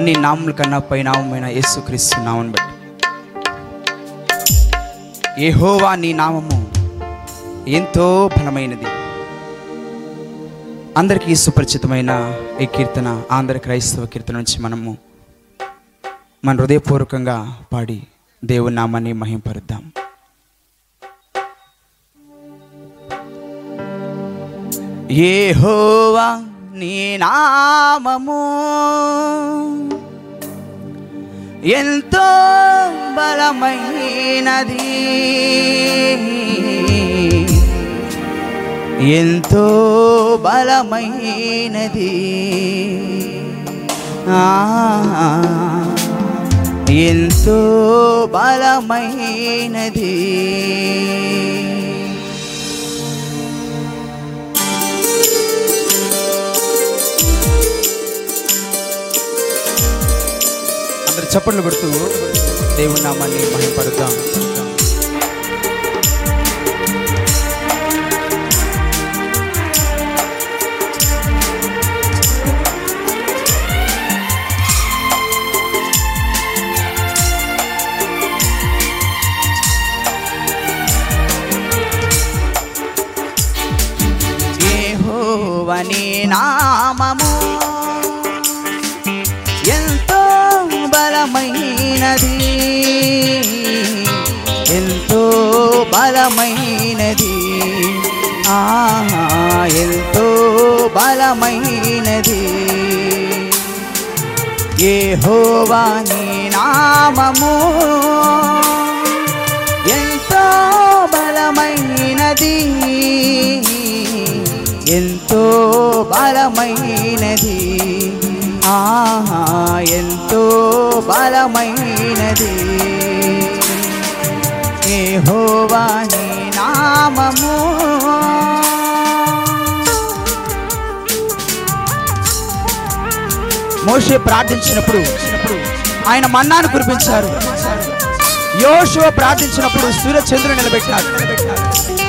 అన్ని నామముల కన్నా పై నామమైన యేసుక్రీస్తు నామను బట్టి. ఏహోవా నీ నామము ఎంతో బలమైనది అందరికీ సుపరిచితమైన ఈ కీర్తన ఆంధ్ర క్రైస్తవ కీర్తన నుంచి మనము మన హృదయపూర్వకంగా పాడి దేవుని నామాన్ని మహింపరుద్దాం. హోవా నీ నామము ఎంతో బలమైనది. ఎంతో బలమైనది. ఆ, ఎంతో బలమైనది. చప్పట్లు పెడుతూ దేవుని నామాన్ని మహింపడుద్దాం. నామము బలమైనది ఎంతో బలమైనది. ఆహా ఎంతో బలమైనది. ఏ హోవాని నామము. ఎంతో బలమైనది. ఎంతో బలమైనది. ఆహా ఎంతో బలమైనది. ఏ నీ నామము. మోషే ప్రార్థించినప్పుడు ఆయన మన్నాను కురిపించారు. యోషువ ప్రార్థించినప్పుడు సూర్య నిలబెట్టాడు నిలబెట్టారు.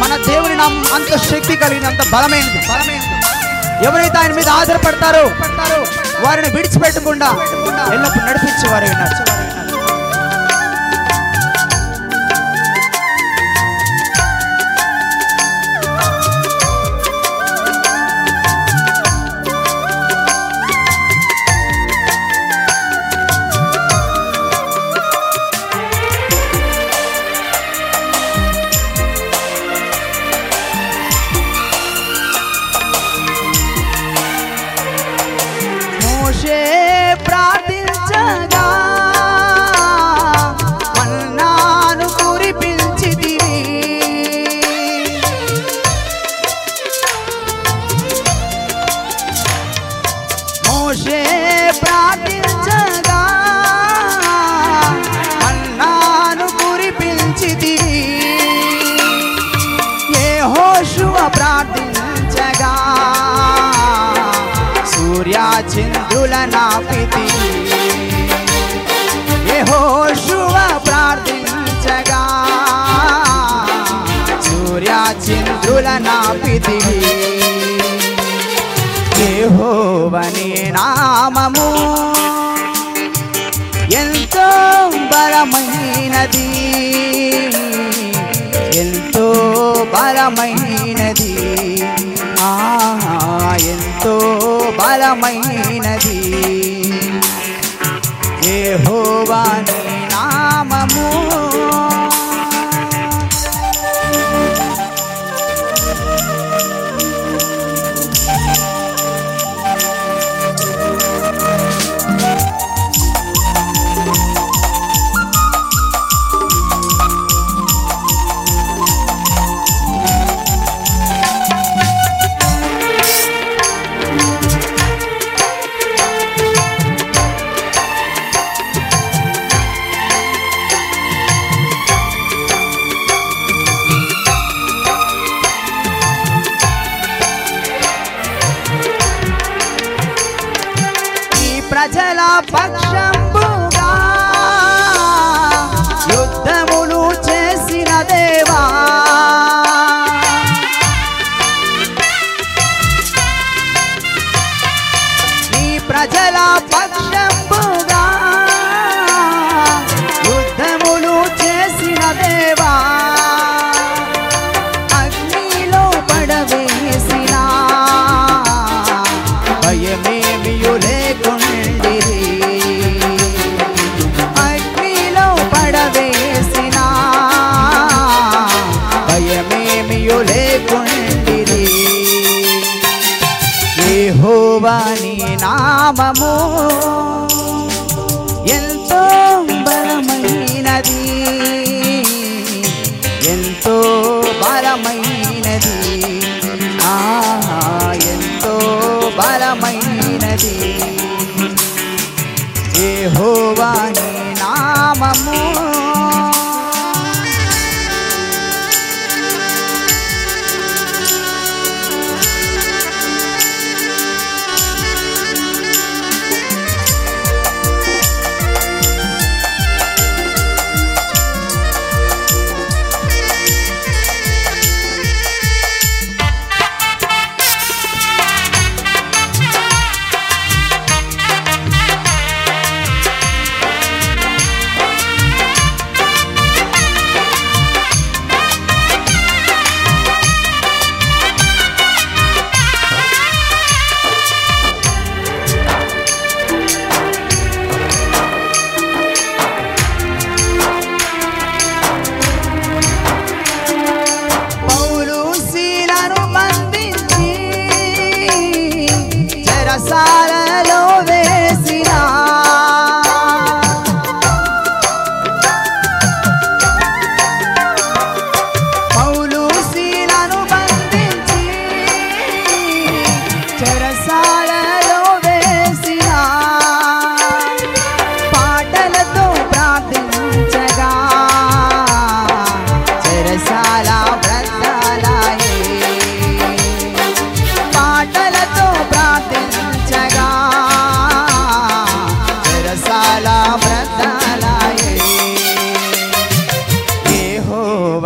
మన దేవుని నామం అంత శక్తి కలిగినంత బలమైనది బలమైనది. ఎవరైతే ఆయన మీద ఆధారపడతారో వారిని విడిచిపెట్టకుండా ఎల్లప్పుడూ నడిపించేవారు ఉన్నారు. నాపితివి. యెహోవని నామము ఎంతో బలమైనది. ఎంతో బలమైనది. ఎంతో బలమైనది. యెహోవా ప్రజల పక్షంబుగా యుద్ధములు చేసిన దేవా నామము. ఎంతో బలమైనది ఎంతో బలమైనది. ఆ ఎంతో బలమైనది. ఏ హోవాని నామము.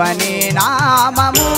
శివని నామము.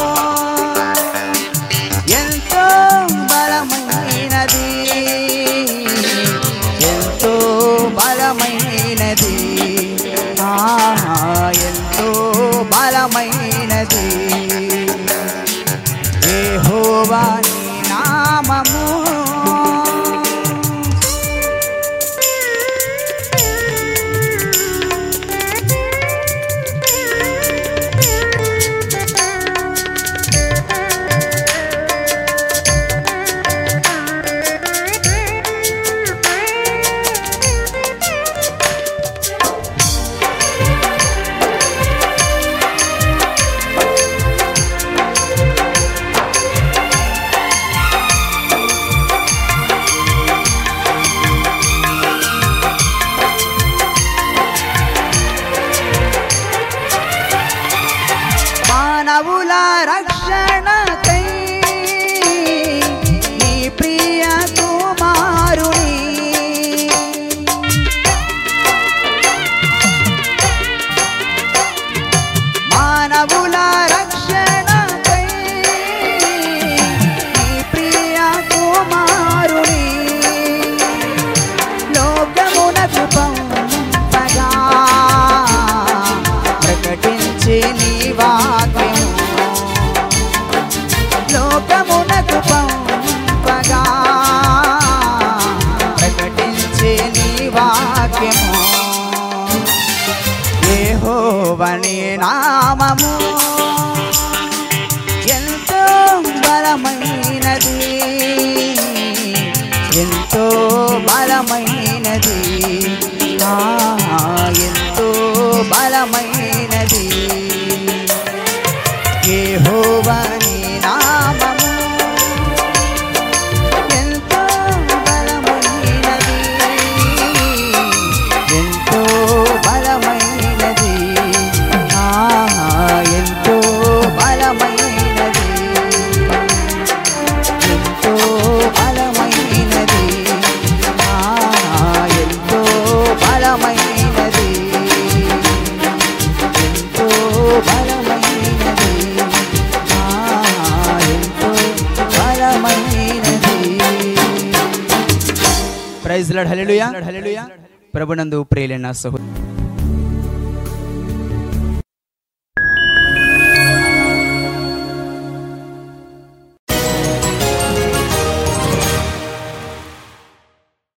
ప్రభువని నామము ఎంతో బలమైనది ఎంతో బలమైనది. ఎంతో బలమైన ప్రైజ్ లాడ్ హల్లెలూయా. హల్లెలూయా. ప్రభునందు ప్రియులైన సహోదరు